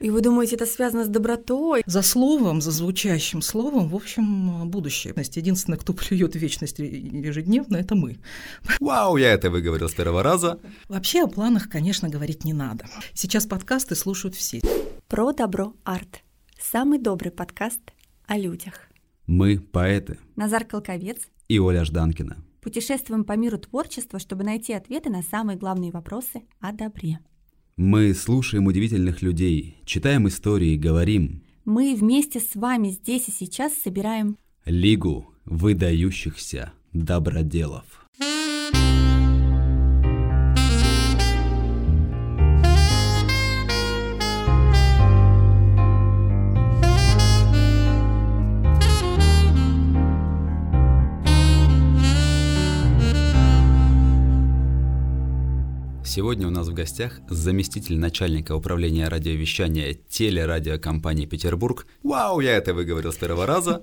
И вы думаете, это связано с добротой? За словом, за звучащим словом, в общем, будущее. Единственное, кто плюет вечность ежедневно, это мы. Вау, я это выговорил с первого раза. Вообще о планах, конечно, говорить не надо. Сейчас подкасты слушают все. Про добро арт. Самый добрый подкаст о людях. Мы поэты. Назар Колковец и Оля Жданкина. Путешествуем по миру творчества, чтобы найти ответы на самые главные вопросы о добре. Мы слушаем удивительных людей, читаем истории, говорим. Мы вместе с вами здесь и сейчас собираем Лигу выдающихся доброделов. Сегодня у нас в гостях заместитель начальника управления радиовещания телерадиокомпании «Петербург». Вау, я это выговорил с первого раза.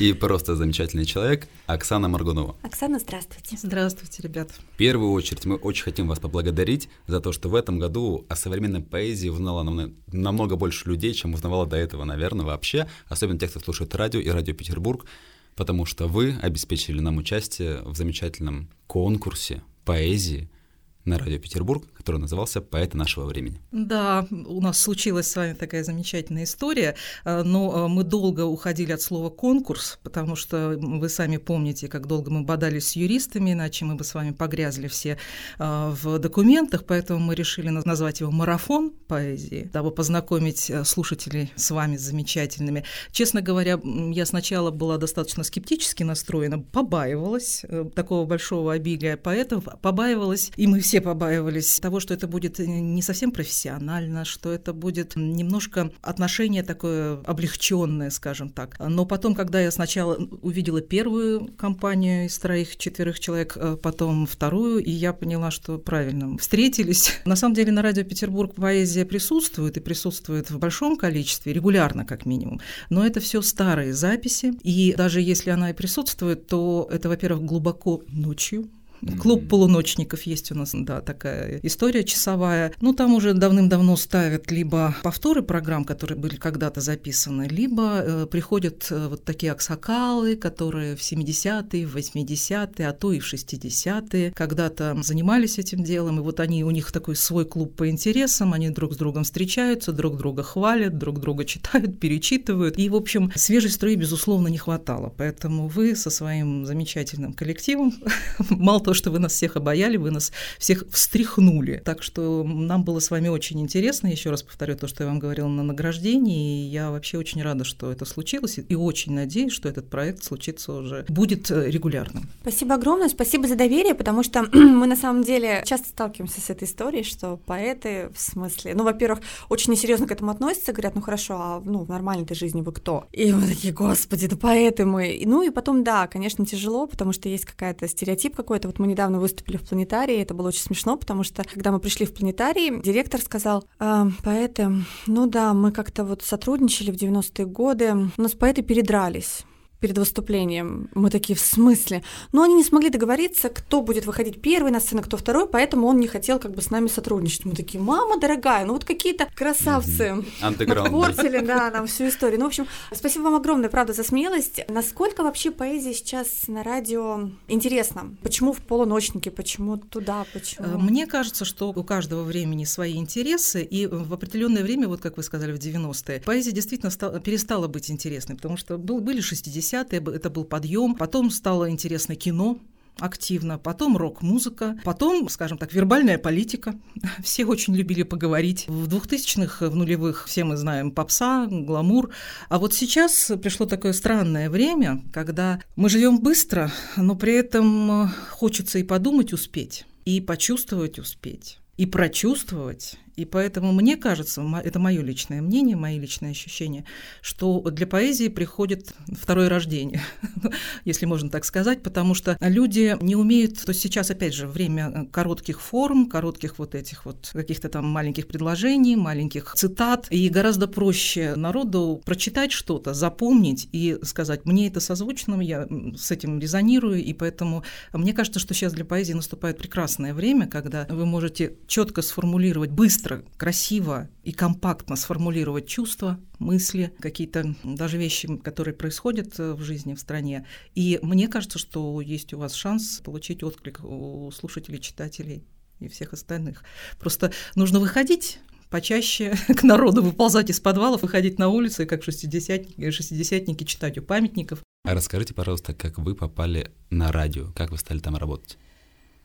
И просто замечательный человек Оксана Маргунова. Оксана, здравствуйте. Здравствуйте, ребят. В первую очередь мы очень хотим вас поблагодарить за то, что в этом году о современной поэзии узнало намного больше людей, чем узнавало до этого, наверное, вообще. Особенно тех, кто слушает радио и радио Петербург, потому что вы обеспечили нам участие в замечательном конкурсе поэзии – на радио Петербург, который назывался «Поэты нашего времени». Да, у нас случилась с вами такая замечательная история, э, но э, мы долго уходили от слова «конкурс», потому что вы сами помните, как долго мы бодались с юристами, иначе мы бы с вами погрязли все э, в документах, поэтому мы решили назвать его «Марафон поэзии», дабы познакомить слушателей с вами с замечательными. Честно говоря, я сначала была достаточно скептически настроена, побаивалась такого большого обилия поэтов, побаивалась, и мы все побаивались того, что это будет не совсем профессионально, что это будет немножко отношение такое облегченное, скажем так. Но потом, когда я сначала увидела первую компанию из троих-четверых человек, э, потом вторую, и я поняла, что правильно встретились. На самом деле на радио Петербург поэзия присутствует и присутствует в большом количестве, регулярно как минимум. Но это все старые записи, и даже если она и присутствует, то это, во-первых, глубоко ночью, Клуб полуночников есть у нас, да, такая история часовая. Ну, там уже давным-давно ставят либо повторы программ, которые были когда-то записаны, либо э, приходят э, вот такие аксакалы, которые в 70-е, в 80-е, а то и в 60-е когда-то занимались этим делом, и вот они, у них такой свой клуб по интересам, они друг с другом встречаются, друг друга хвалят, друг друга читают, перечитывают. И, в общем, свежей струи, безусловно, не хватало. Поэтому вы со своим замечательным коллективом, мало то, что вы нас всех обаяли, вы нас всех встряхнули. Так что нам было с вами очень интересно. Еще раз повторю то, что я вам говорила на награждении. И я вообще очень рада, что это случилось. И очень надеюсь, что этот проект случится уже, будет э, регулярным. Спасибо огромное. Спасибо за доверие, потому что мы на самом деле часто сталкиваемся с этой историей, что поэты в смысле, ну, во-первых, очень несерьезно к этому относятся, говорят, ну хорошо, а ну, в нормальной жизни вы кто? И мы такие, господи, да поэты мы. Ну и потом, да, конечно, тяжело, потому что есть какая-то стереотип какой-то. Вот мы недавно выступили в планетарии, это было очень смешно, потому что когда мы пришли в планетарий, директор сказал, э, поэты, ну да, мы как-то вот сотрудничали в 90-е годы, у нас поэты передрались перед выступлением. Мы такие, в смысле? Но они не смогли договориться, кто будет выходить первый на сцену, кто второй, поэтому он не хотел как бы с нами сотрудничать. Мы такие, мама дорогая, ну вот какие-то красавцы портили, да, нам всю историю. Ну, в общем, спасибо вам огромное, правда, за смелость. Насколько вообще поэзия сейчас на радио интересна? Почему в полуночнике? Почему туда? Почему? Э, мне кажется, что у каждого времени свои интересы, и в определенное время, вот как вы сказали, в 90-е, поэзия действительно стала, перестала быть интересной, потому что был, были 60 80-е, это был подъем. Потом стало интересно кино, активно, потом рок-музыка, потом, скажем так, вербальная политика. Все очень любили поговорить. В 2000-х, в нулевых, все мы знаем попса, гламур. А вот сейчас пришло такое странное время, когда мы живем быстро, но при этом хочется и подумать успеть, и почувствовать успеть, и прочувствовать, и поэтому мне кажется, это мое личное мнение, мои личные ощущения, что для поэзии приходит второе рождение, если можно так сказать, потому что люди не умеют, то сейчас, опять же, время э, коротких форм, коротких вот этих вот каких-то там маленьких предложений, маленьких цитат, и гораздо проще народу прочитать что-то, запомнить и сказать, мне это созвучно, я с этим резонирую, и поэтому мне кажется, что сейчас для поэзии наступает прекрасное время, когда вы можете четко сформулировать, быстро быстро, красиво и компактно сформулировать чувства, мысли, какие-то даже вещи, которые происходят э, в жизни в стране. И мне кажется, что есть у вас шанс получить отклик у слушателей, читателей и всех остальных. Просто нужно выходить почаще к народу выползать из подвалов, выходить на улицу и как шестидесятники, шестидесятники читать у памятников. А расскажите, пожалуйста, как вы попали на радио, как вы стали там работать?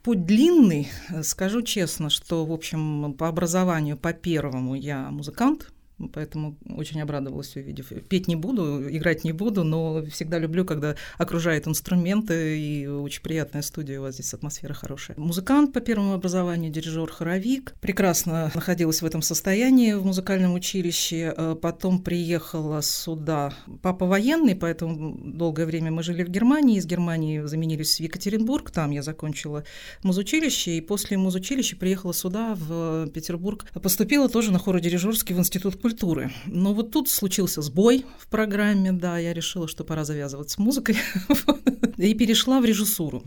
Путь длинный. Скажу честно, что, в общем, по образованию, по первому я музыкант, Поэтому очень обрадовалась, увидев. Петь не буду, играть не буду, но всегда люблю, когда окружают инструменты, и очень приятная студия у вас здесь, атмосфера хорошая. Музыкант по первому образованию, дирижер, хоровик. Прекрасно находилась в этом состоянии в музыкальном училище. Э, потом приехала сюда. Папа военный, поэтому долгое время мы жили в Германии. Из Германии заменились в Екатеринбург. Там я закончила музучилище, и после музучилища приехала сюда, в Петербург. Поступила тоже на хородирижерский в институт культуры. Но вот тут случился сбой в программе, да, я решила, что пора завязывать с музыкой и перешла в режиссуру.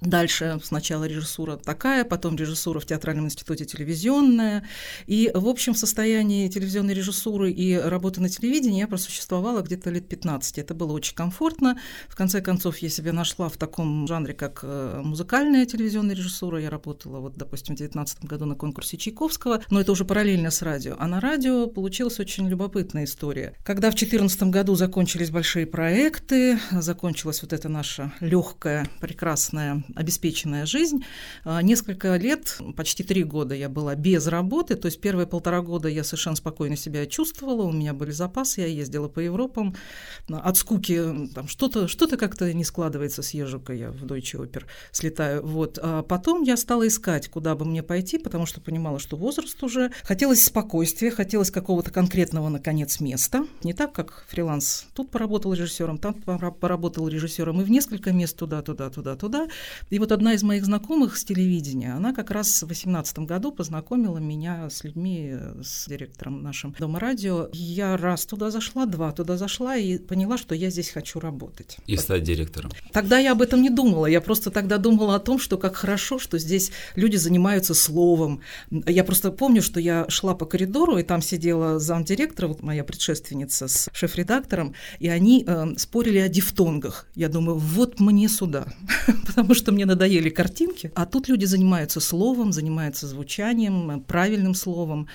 Дальше сначала режиссура такая, потом режиссура в Театральном институте телевизионная. И, в общем, в состоянии телевизионной режиссуры и работы на телевидении я просуществовала где-то лет 15. Это было очень комфортно. В конце концов, я себя нашла в таком жанре, как э, музыкальная телевизионная режиссура. Я работала, вот, допустим, в 2019 году на конкурсе Чайковского, но это уже параллельно с радио. А на радио получилась очень любопытная история. Когда в 2014 году закончились большие проекты, закончилась вот эта наша легкая, прекрасная обеспеченная жизнь. А, несколько лет, почти три года я была без работы, то есть первые полтора года я совершенно спокойно себя чувствовала, у меня были запасы, я ездила по Европам. От скуки там что-то что как-то не складывается, съезжу-ка я в Deutsche Oper, слетаю. Вот. А потом я стала искать, куда бы мне пойти, потому что понимала, что возраст уже. Хотелось спокойствия, хотелось какого-то конкретного, наконец, места. Не так, как фриланс. Тут поработал режиссером, там поработал режиссером, и в несколько мест туда, туда, туда, туда. И вот одна из моих знакомых с телевидения, она как раз в 2018 году познакомила меня с людьми, с директором нашим Дома радио. Я раз туда зашла, два туда зашла и поняла, что я здесь хочу работать. И стать директором. Тогда я об этом не думала. Я просто тогда думала о том, что как хорошо, что здесь люди занимаются словом. Я просто помню, что я шла по коридору, и там сидела замдиректора, вот моя предшественница с шеф-редактором, и они э, спорили о дифтонгах. Я думаю, вот мне сюда, потому что что мне надоели картинки, а тут люди занимаются словом, занимаются звучанием, правильным словом,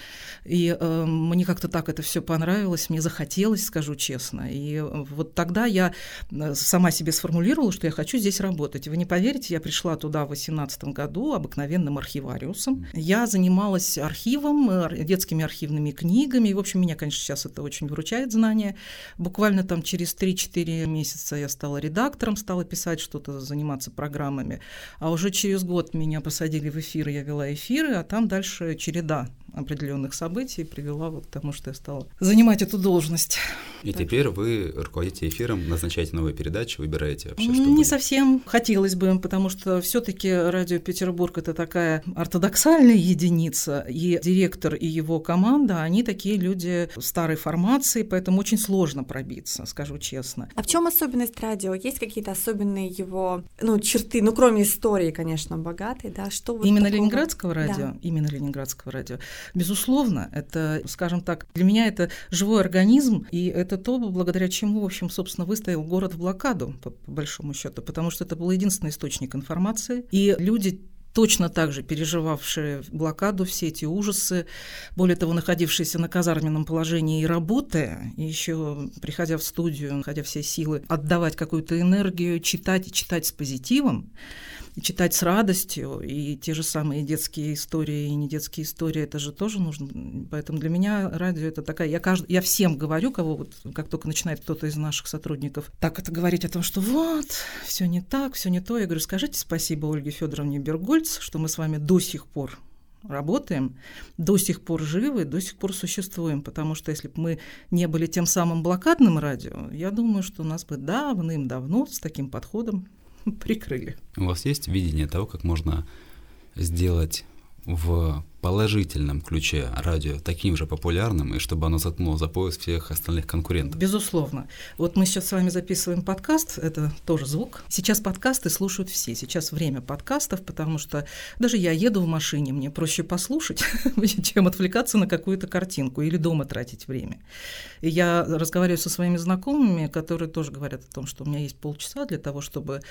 и э, мне как-то так это все понравилось, мне захотелось, скажу честно, и вот тогда я э, сама себе сформулировала, что я хочу здесь работать. Вы не поверите, я пришла туда в 2018 году обыкновенным архивариусом. Я занималась архивом, э, детскими архивными книгами, и, в общем, меня, конечно, сейчас это очень выручает знание. Буквально там через 3-4 месяца я стала редактором, стала писать что-то, заниматься программой программами. А уже через год меня посадили в эфир, я вела эфиры, а там дальше череда определенных событий привела вот к тому, что я стала занимать эту должность. И так. теперь вы руководите эфиром, назначаете новые передачи, выбираете вообще, что Не будет? совсем хотелось бы, потому что все таки Радио Петербург – это такая ортодоксальная единица, и директор и его команда, они такие люди старой формации, поэтому очень сложно пробиться, скажу честно. А в чем особенность радио? Есть какие-то особенные его ну, черты, ну, кроме истории, конечно, богатой, да? Что вот Именно такого? Ленинградского радио? Да. Именно Ленинградского радио. Безусловно, это, скажем так, для меня это живой организм, и это то, благодаря чему, в общем, собственно, выстоял город в блокаду, по, по большому счету, потому что это был единственный источник информации, и люди точно так же переживавшие блокаду, все эти ужасы, более того, находившиеся на казарменном положении и работая, и еще приходя в студию, находя все силы, отдавать какую-то энергию, читать и читать с позитивом, читать с радостью, и те же самые детские истории и не детские истории, это же тоже нужно. Поэтому для меня радио это такая, я, кажд... я всем говорю, кого вот, как только начинает кто-то из наших сотрудников, так это говорить о том, что вот, все не так, все не то. Я говорю, скажите спасибо Ольге Федоровне Бергольц, что мы с вами до сих пор работаем, до сих пор живы, до сих пор существуем, потому что если бы мы не были тем самым блокадным радио, я думаю, что нас бы давным-давно с таким подходом прикрыли. У вас есть видение того, как можно сделать в положительном ключе радио таким же популярным, и чтобы оно заткнуло за пояс всех остальных конкурентов? Безусловно. Вот мы сейчас с вами записываем подкаст, это тоже звук. Сейчас подкасты слушают все. Сейчас время подкастов, потому что даже я еду в машине, мне проще послушать, чем отвлекаться на какую-то картинку или дома тратить время. И я разговариваю со своими знакомыми, которые тоже говорят о том, что у меня есть полчаса для того, чтобы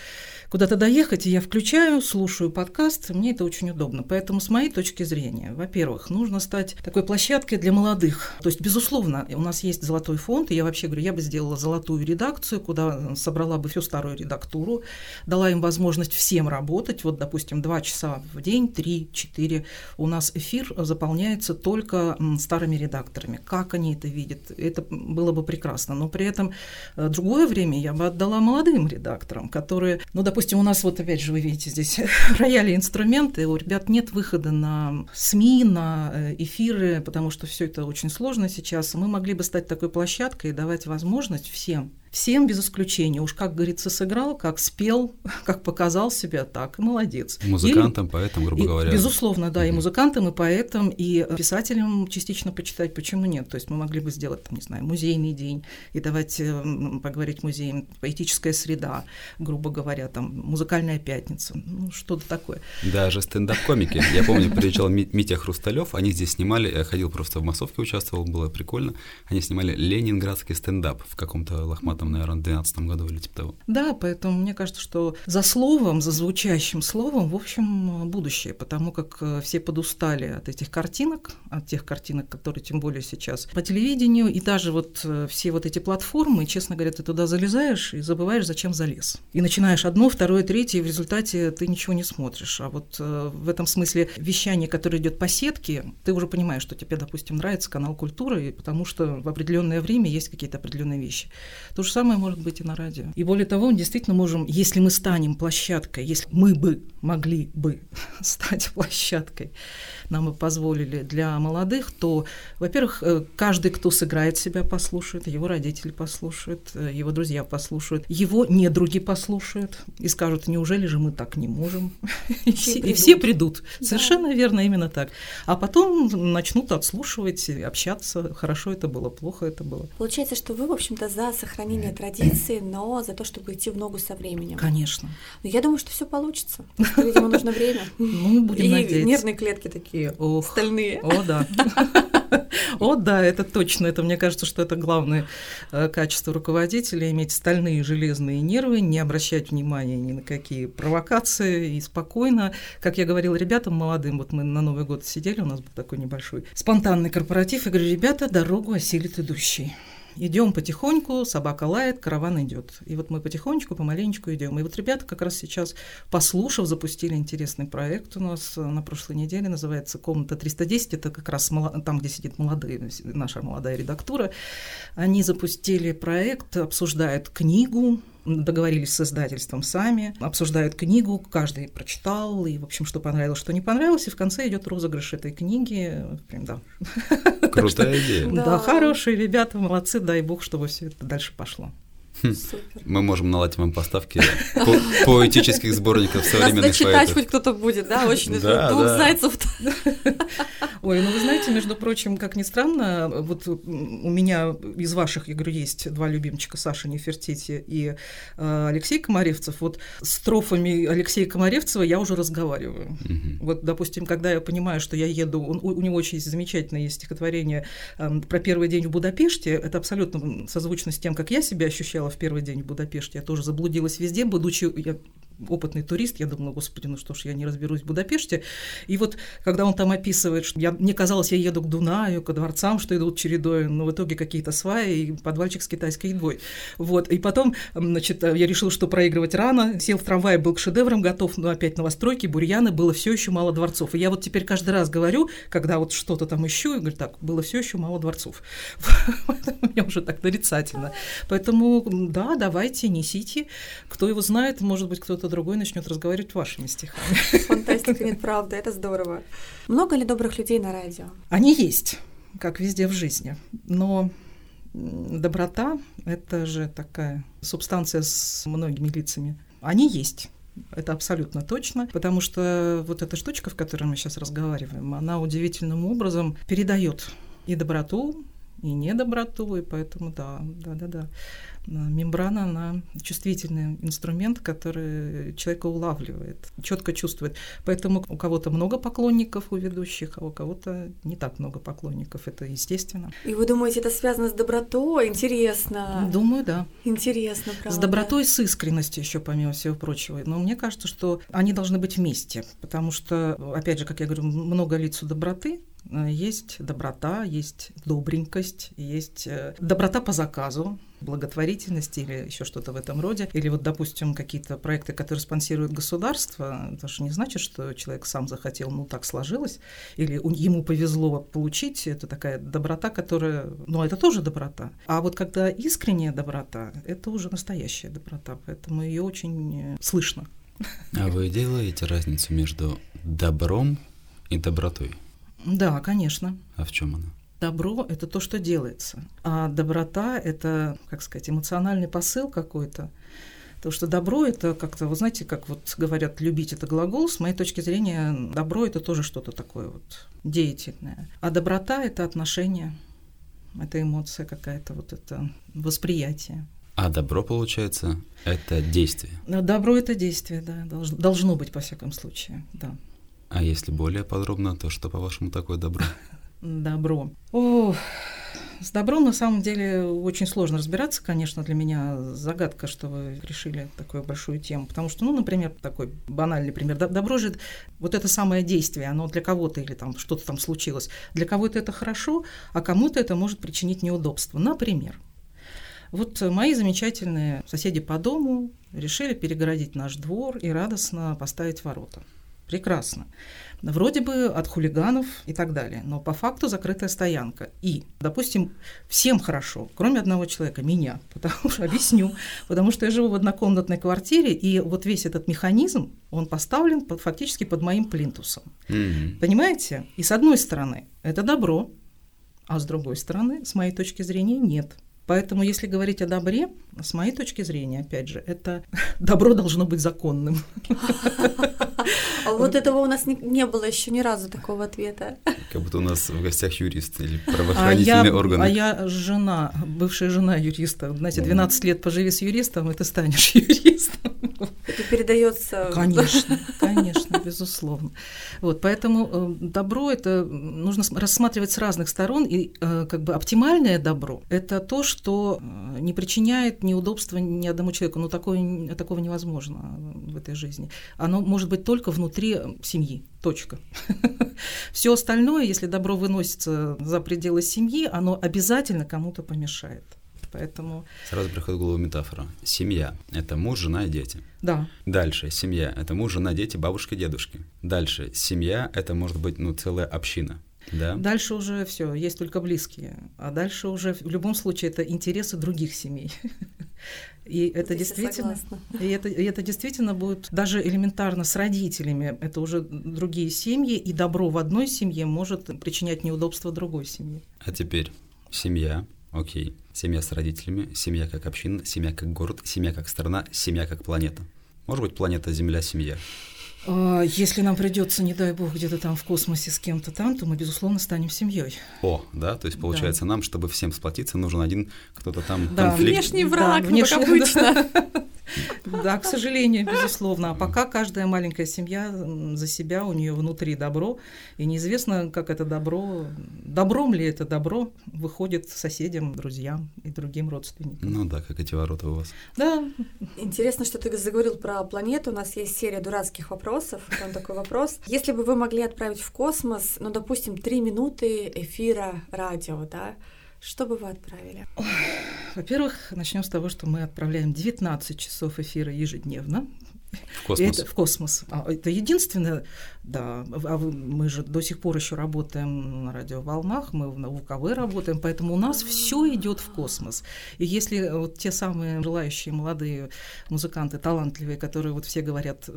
куда-то доехать, и я включаю, слушаю подкаст, мне это очень удобно. Поэтому с моей точки зрения образования. Во-первых, нужно стать такой площадкой для молодых. То есть, безусловно, у нас есть золотой фонд, и я вообще говорю, я бы сделала золотую редакцию, куда собрала бы всю старую редактуру, дала им возможность всем работать. Вот, допустим, два часа в день, три, четыре. У нас эфир заполняется только старыми редакторами. Как они это видят? Это было бы прекрасно. Но при этом э, другое время я бы отдала молодым редакторам, которые, ну, допустим, у нас вот опять же, вы видите здесь рояли инструменты, у ребят нет выхода на СМИ, на э, эфиры, потому что все это очень сложно сейчас. Мы могли бы стать такой площадкой и давать возможность всем Всем без исключения. Уж как говорится, сыграл, как спел, как показал себя, так и молодец. Музыкантам, Или, поэтам, грубо и, говоря. Безусловно, да, mm-hmm. и музыкантам, и поэтам, и писателям частично почитать, почему нет. То есть мы могли бы сделать, там, не знаю, музейный день и давать э, поговорить музеям, поэтическая среда, грубо говоря, там, музыкальная пятница, ну, что-то такое. Даже стендап-комики. Я помню, приезжал Митя Хрусталев, они здесь снимали, я ходил просто в массовке, участвовал, было прикольно. Они снимали ленинградский стендап в каком-то лохматом там, наверное, в 2012 году или типа того. Да, поэтому мне кажется, что за словом, за звучащим словом, в общем, будущее, потому как э, все подустали от этих картинок, от тех картинок, которые тем более сейчас по телевидению, и даже вот э, все вот эти платформы, честно говоря, ты туда залезаешь и забываешь, зачем залез. И начинаешь одно, второе, третье, и в результате ты ничего не смотришь. А вот э, в этом смысле вещание, которое идет по сетке, ты уже понимаешь, что тебе, допустим, нравится канал культуры, потому что в определенное время есть какие-то определенные вещи. То же же самое может быть и на радио. И более того, мы действительно можем, если мы станем площадкой, если мы бы могли бы стать площадкой, нам бы позволили для молодых, то, во-первых, э, каждый, кто сыграет себя, послушает, его родители послушают, э, его друзья послушают, его недруги послушают и скажут, неужели же мы так не можем? И все, и все придут. Да. Совершенно верно, именно так. А потом начнут отслушивать, общаться, хорошо это было, плохо это было. Получается, что вы, в общем-то, за сохранение традиции, но за то, чтобы идти в ногу со временем. Конечно. Но я думаю, что все получится. Видимо, нужно время. Ну, будем надеяться. И нервные клетки такие такие Ох, стальные. О, да. О, да, это точно. Это мне кажется, что это главное э, качество руководителя иметь стальные железные нервы, не обращать внимания ни на какие провокации и спокойно, как я говорила ребятам молодым, вот мы на Новый год сидели, у нас был такой небольшой спонтанный корпоратив, и говорю, ребята, дорогу осилит идущий. Идем потихоньку, собака лает, караван идет. И вот мы потихонечку, помаленечку идем. И вот ребята как раз сейчас, послушав, запустили интересный проект у нас на прошлой неделе, называется «Комната 310». Это как раз там, где сидит молодые, наша молодая редактура. Они запустили проект, обсуждают книгу, договорились с издательством сами, обсуждают книгу, каждый прочитал, и, в общем, что понравилось, что не понравилось, и в конце идет розыгрыш этой книги. Прям, да. Крутая идея. Да, хорошие ребята, молодцы, дай бог, чтобы все это дальше пошло. Хм. Мы можем наладить вам поставки по поэтических сборников современных Нас читать хоть кто-то будет, да? Очень да, двух да. зайцев. Ой, ну вы знаете, между прочим, как ни странно, вот у меня из ваших, я говорю, есть два любимчика, Саша Нефертити и э, Алексей Комаревцев. Вот с трофами Алексея Комаревцева я уже разговариваю. Угу. Вот, допустим, когда я понимаю, что я еду, он, у, у него очень замечательное есть стихотворение э, про первый день в Будапеште, это абсолютно созвучно с тем, как я себя ощущала в первый день в Будапеште. Я тоже заблудилась везде, будучи... Я опытный турист, я думала, господи, ну что ж, я не разберусь в Будапеште. И вот, когда он там описывает, что я, мне казалось, я еду к Дунаю, к дворцам, что идут чередой, но в итоге какие-то сваи и подвальчик с китайской едой. Вот, и потом, значит, я решила, что проигрывать рано, сел в трамвай, был к шедеврам готов, но опять новостройки, бурьяны, было все еще мало дворцов. И я вот теперь каждый раз говорю, когда вот что-то там ищу, и говорю, так, было все еще мало дворцов. Меня уже так нарицательно. Поэтому, да, давайте, несите. Кто его знает, может быть, кто-то другой начнет разговаривать вашими стихами. Фантастика, нет, правда, это здорово. Много ли добрых людей на радио? Они есть, как везде в жизни. Но доброта — это же такая субстанция с многими лицами. Они есть. Это абсолютно точно, потому что вот эта штучка, в которой мы сейчас разговариваем, она удивительным образом передает и доброту, и недоброту, и поэтому да, да, да, да. Мембрана, она чувствительный инструмент, который человека улавливает, четко чувствует. Поэтому у кого-то много поклонников у ведущих, а у кого-то не так много поклонников. Это естественно. И вы думаете, это связано с добротой? Интересно. Думаю, да. Интересно, правда. С добротой с искренностью еще, помимо всего прочего. Но мне кажется, что они должны быть вместе, потому что, опять же, как я говорю, много лиц у доброты, Э, есть доброта, есть добренькость, есть э, доброта по заказу, благотворительность или еще что-то в этом роде. Или вот, допустим, какие-то проекты, которые спонсирует государство, это же не значит, что человек сам захотел, ну так сложилось, или ему повезло получить, это такая доброта, которая, ну это тоже доброта. А вот когда искренняя доброта, это уже настоящая доброта, поэтому ее очень э, слышно. А вы делаете разницу между добром и добротой? Да, конечно. А в чем она? Добро – это то, что делается, а доброта – это, как сказать, эмоциональный посыл какой-то. То, что добро – это как-то, вы знаете, как вот говорят, любить – это глагол, с моей точки зрения, добро – это тоже что-то такое вот деятельное. А доброта – это отношение, это эмоция какая-то, вот это восприятие. А добро, получается, это действие? Добро – это действие, да, должно быть, по всяком случае, да. А если более подробно, то что, по-вашему, такое добро? Добро. О, с добром на самом деле очень сложно разбираться, конечно, для меня загадка, что вы решили такую большую тему, потому что, ну, например, такой банальный пример. Добро же вот это самое действие, оно для кого-то или там что-то там случилось, для кого-то это хорошо, а кому-то это может причинить неудобство. Например, вот мои замечательные соседи по дому решили перегородить наш двор и радостно поставить ворота прекрасно. Вроде бы от хулиганов и так далее, но по факту закрытая стоянка. И, допустим, всем хорошо, кроме одного человека, меня, потому что объясню, потому что я живу в однокомнатной квартире, и вот весь этот механизм, он поставлен под, фактически под моим плинтусом. Mm-hmm. Понимаете? И с одной стороны, это добро, а с другой стороны, с моей точки зрения, нет. Поэтому, если говорить о добре, с моей точки зрения, опять же, это добро должно быть законным. А вот этого у нас не, было еще ни разу такого ответа. Как будто у нас в гостях юрист или правоохранительные а органы. А я жена, бывшая жена юриста. Знаете, 12 лет поживи с юристом, и ты станешь юристом. Это передается. Конечно, конечно, безусловно. Вот, поэтому э, добро это нужно рассматривать с разных сторон, и э, как бы оптимальное добро это то, что э, не причиняет неудобства ни одному человеку. Но такое, такого невозможно в этой жизни. Оно может быть только внутри семьи. Точка. Все остальное, если добро выносится за пределы семьи, оно обязательно кому-то помешает. Поэтому... Сразу приходит в голову метафора. Семья – это муж, жена и дети. Да. Дальше семья – это муж, жена, дети, бабушка, дедушки. Дальше семья – это может быть ну, целая община. Да. Дальше уже все, есть только близкие. А дальше уже в любом случае это интересы других семей. И это действительно, и это, и это действительно будет даже элементарно с родителями. Это уже другие семьи, и добро в одной семье может причинять неудобства другой семье. А теперь семья, окей, семья с родителями, семья как община, семья как город, семья как страна, семья как планета. Может быть, планета Земля – семья. А, если нам придется, не дай бог, где-то там в космосе с кем-то там, то мы, безусловно, станем семьей. О, да, то есть получается, да. нам, чтобы всем сплотиться, нужен один кто-то там да. конфликт. Внешний враг, да, внешний, как обычно. Да, к сожалению, безусловно. А пока каждая маленькая семья за себя, у нее внутри добро, и неизвестно, как это добро, добром ли это добро выходит соседям, друзьям и другим родственникам. Ну да, как эти ворота у вас. Да. Интересно, что ты заговорил про планету. У нас есть серия дурацких вопросов. Там такой вопрос. Если бы вы могли отправить в космос, ну, допустим, три минуты эфира радио, да, что бы вы отправили? Во-первых, начнем с того, что мы отправляем 19 часов эфира ежедневно. В космос. Это, в космос. А, это единственное, да. А мы же до сих пор еще работаем на радиоволнах, мы на УКВ работаем, поэтому у нас все идет в космос. И если вот те самые желающие молодые музыканты, талантливые, которые вот все говорят,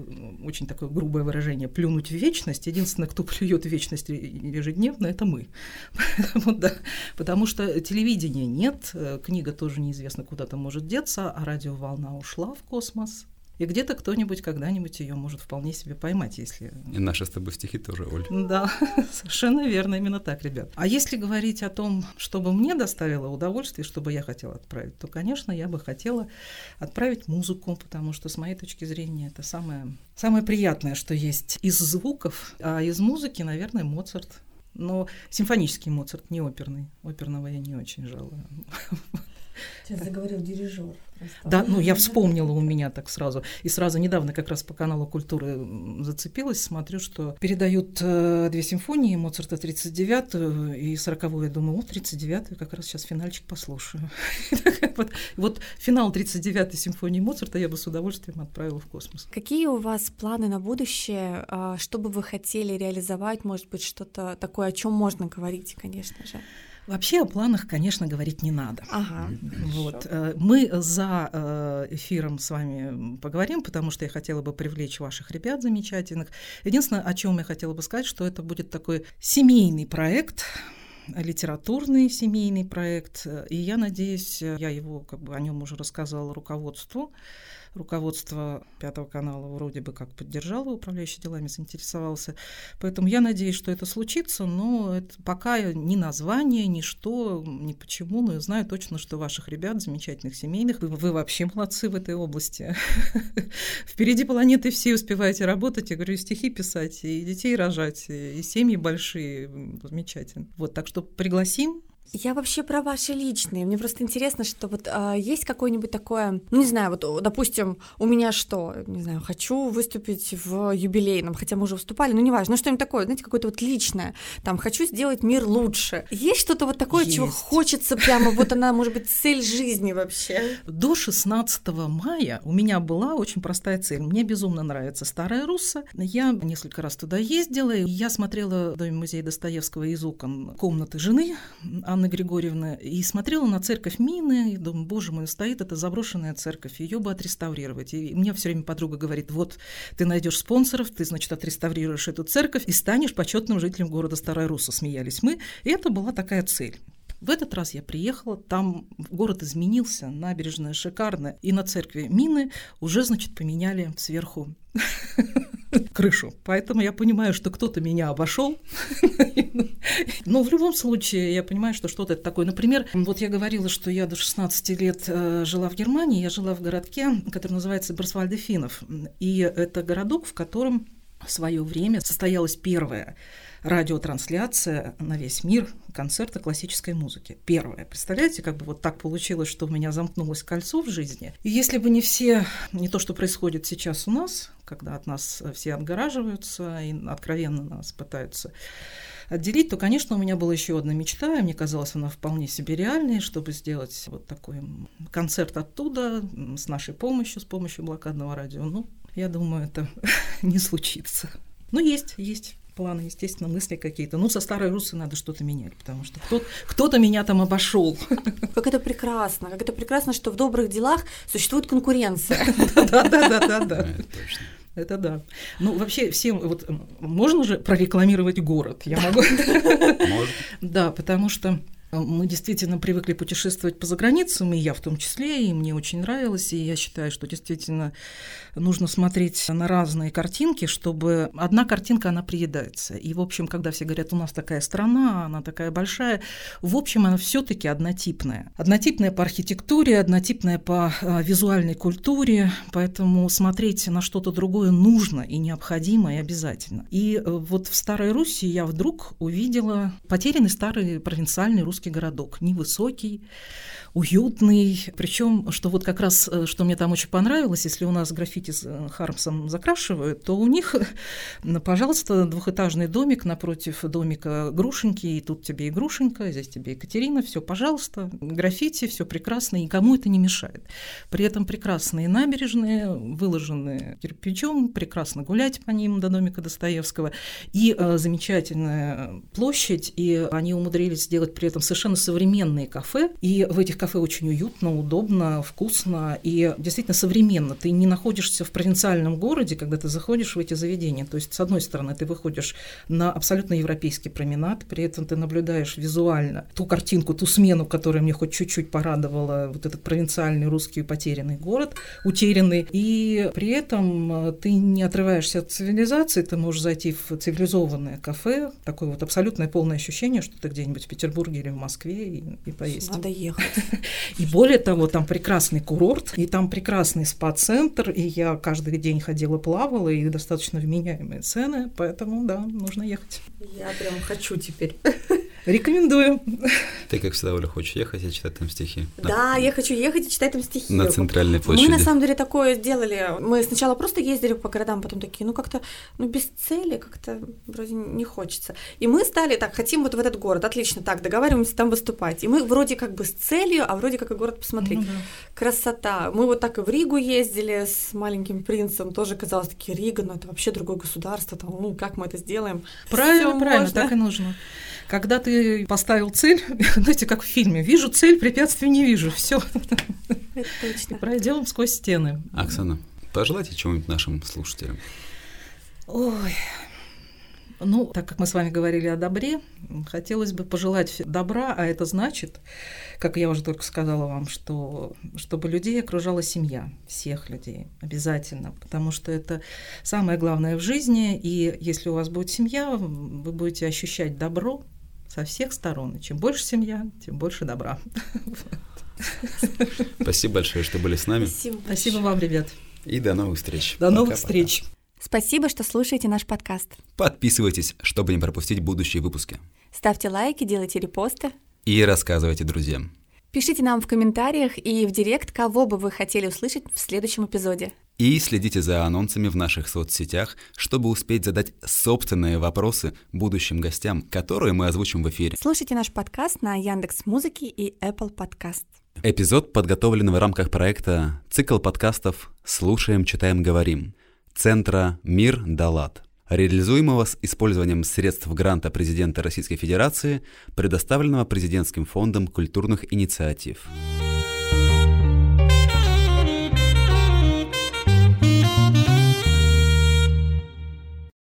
очень такое грубое выражение, плюнуть в вечность, единственное, кто плюет в вечность ежедневно, это мы. Поэтому, да, потому что телевидения нет, книга тоже неизвестно куда-то может деться, а радиоволна ушла в космос, И где-то кто-нибудь когда-нибудь ее может вполне себе поймать, если... И наши с тобой стихи тоже, Оль. Да, совершенно верно, именно так, ребят. А если говорить о том, чтобы мне доставило удовольствие, чтобы я хотела отправить, то, конечно, я бы хотела отправить музыку, потому что, с моей точки зрения, это самое, самое приятное, что есть из звуков, а из музыки, наверное, Моцарт. Но симфонический Моцарт, не оперный. Оперного я не очень жалую. Сейчас заговорил дирижер. Да, ну я вспомнила у меня так сразу. И сразу недавно как раз по каналу культуры зацепилась, смотрю, что передают э, две симфонии, Моцарта 39-ю и 40-ю. Я думаю, о, 39-ю, как раз сейчас финальчик послушаю. вот, вот финал 39-й симфонии Моцарта я бы с удовольствием отправила в космос. Какие у вас планы на будущее? А, что бы вы хотели реализовать? Может быть, что-то такое, о чем можно говорить, конечно же? Вообще о планах, конечно, говорить не надо. Ага. Вот. Э, мы за э, эфиром с вами поговорим, потому что я хотела бы привлечь ваших ребят замечательных. Единственное, о чем я хотела бы сказать, что это будет такой семейный проект, литературный семейный проект, и я надеюсь, я его как бы о нем уже рассказала руководству руководство Пятого канала вроде бы как поддержало, управляющий делами заинтересовался. Поэтому я надеюсь, что это случится, но это пока ни название, ни что, ни почему, но я знаю точно, что ваших ребят, замечательных семейных, вы, вы вообще молодцы в этой области. Впереди планеты все успеваете работать, я говорю, и стихи писать, и детей рожать, и семьи большие, замечательно. Вот, так что пригласим, я вообще про ваши личные. Мне просто интересно, что вот а, есть какое-нибудь такое, ну не знаю, вот, допустим, у меня что, не знаю, хочу выступить в юбилейном, хотя мы уже выступали, но неважно, ну что-нибудь такое, знаете, какое-то вот личное. Там хочу сделать мир лучше. Есть что-то вот такое, есть. чего хочется прямо, вот она, может быть, цель жизни вообще? До 16 мая у меня была очень простая цель. Мне безумно нравится Старая Русса. Я несколько раз туда ездила, и я смотрела в Доме музея Достоевского из окон комнаты жены Анны Григорьевны, и смотрела на церковь Мины, и думаю, боже мой, стоит эта заброшенная церковь, ее бы отреставрировать. И мне все время подруга говорит, вот ты найдешь спонсоров, ты, значит, отреставрируешь эту церковь и станешь почетным жителем города Старая Русса, смеялись мы. И это была такая цель. В этот раз я приехала, там город изменился, набережная шикарная, и на церкви Мины уже, значит, поменяли сверху крышу. Поэтому я понимаю, что кто-то меня обошел. Но в любом случае я понимаю, что что-то это такое. Например, вот я говорила, что я до 16 лет э, жила в Германии. Я жила в городке, который называется Барсвальдефинов. И это городок, в котором в свое время состоялась первая радиотрансляция на весь мир концерта классической музыки. Первое. Представляете, как бы вот так получилось, что у меня замкнулось кольцо в жизни. И если бы не все, не то, что происходит сейчас у нас, когда от нас все отгораживаются и откровенно нас пытаются отделить, то, конечно, у меня была еще одна мечта, и мне казалось, она вполне себе реальной, чтобы сделать вот такой концерт оттуда с нашей помощью, с помощью блокадного радио. Ну, я думаю, это не случится. Но есть, есть планы, естественно, мысли какие-то. Ну, со старой русы надо что-то менять, потому что кто- кто-то меня там обошел. Как это прекрасно, как это прекрасно, что в добрых делах существует конкуренция. Да-да-да-да-да. Это да. Ну, вообще, всем, вот, можно же прорекламировать город? Я могу? Можно. Да, потому что мы действительно привыкли путешествовать по заграницам, и я в том числе, и мне очень нравилось, и я считаю, что действительно нужно смотреть на разные картинки, чтобы одна картинка, она приедается. И, в общем, когда все говорят, у нас такая страна, она такая большая, в общем, она все таки однотипная. Однотипная по архитектуре, однотипная по а, визуальной культуре, поэтому смотреть на что-то другое нужно и необходимо, и обязательно. И э, вот в Старой Руси я вдруг увидела потерянный старый провинциальный русский городок, невысокий, уютный. Причем, что вот как раз, э, что мне там очень понравилось, если у нас граффити с э, Хармсом закрашивают, то у них, пожалуйста, двухэтажный домик напротив домика Грушеньки, и тут тебе и Грушенька, здесь тебе Екатерина, все, пожалуйста, граффити, все прекрасно, никому это не мешает. При этом прекрасные набережные, выложенные кирпичом, прекрасно гулять по ним до домика Достоевского, и э, замечательная площадь, и они умудрились сделать при этом совершенно современные кафе, и в этих кафе очень уютно, удобно, вкусно и действительно современно. Ты не находишься в провинциальном городе, когда ты заходишь в эти заведения. То есть, с одной стороны, ты выходишь на абсолютно европейский променад, при этом ты наблюдаешь визуально ту картинку, ту смену, которая мне хоть чуть-чуть порадовала, вот этот провинциальный русский потерянный город, утерянный, и при этом э, ты не отрываешься от цивилизации, ты можешь зайти в цивилизованное кафе, такое вот абсолютное полное ощущение, что ты где-нибудь в Петербурге или в Москве и, и поесть. Надо ехать. И более того, там прекрасный курорт, и там прекрасный спа-центр, и я каждый день ходила, плавала, и достаточно вменяемые цены, поэтому, да, нужно ехать. Я прям хочу теперь. Рекомендую. Ты, как всегда, Оля, хочешь ехать и читать там стихи? Да, я хочу ехать и читать там стихи. На центральной площади. Мы, на самом деле, такое сделали. Мы сначала просто ездили по городам, потом такие, ну, как-то, ну, без цели, как-то вроде не хочется. И мы стали так, хотим вот в этот город, отлично, так, договариваемся там выступать. И мы вроде как бы с целью, а вроде как и город посмотреть. Ну, да. Красота. Мы вот так и в Ригу ездили с маленьким принцем, тоже казалось, такие, Рига, ну, это вообще другое государство, там, ну, как мы это сделаем? Правильно, Всё правильно, можно. так и нужно. Когда ты поставил цель, знаете, как в фильме, вижу цель, препятствий не вижу, все. Точно. Пройдем сквозь стены. Оксана, пожелайте чего-нибудь нашим слушателям. Ой, ну, так как мы с вами говорили о добре, хотелось бы пожелать добра, а это значит, как я уже только сказала вам, что чтобы людей окружала семья, всех людей обязательно, потому что это самое главное в жизни, и если у вас будет семья, вы будете ощущать добро, со всех сторон. И чем больше семья, тем больше добра. Спасибо большое, что были с нами. Спасибо, Спасибо вам, ребят. И до новых встреч. До новых встреч. Спасибо, что слушаете наш подкаст. Подписывайтесь, чтобы не пропустить будущие выпуски. Ставьте лайки, делайте репосты. И рассказывайте друзьям. Пишите нам в комментариях и в директ, кого бы вы хотели услышать в следующем эпизоде. И следите за анонсами в наших соцсетях, чтобы успеть задать собственные вопросы будущим гостям, которые мы озвучим в эфире. Слушайте наш подкаст на Яндекс Музыке и Apple Podcast. Эпизод подготовлен в рамках проекта «Цикл подкастов «Слушаем, читаем, говорим» Центра «Мир Далат» реализуемого с использованием средств гранта президента Российской Федерации, предоставленного президентским фондом культурных инициатив.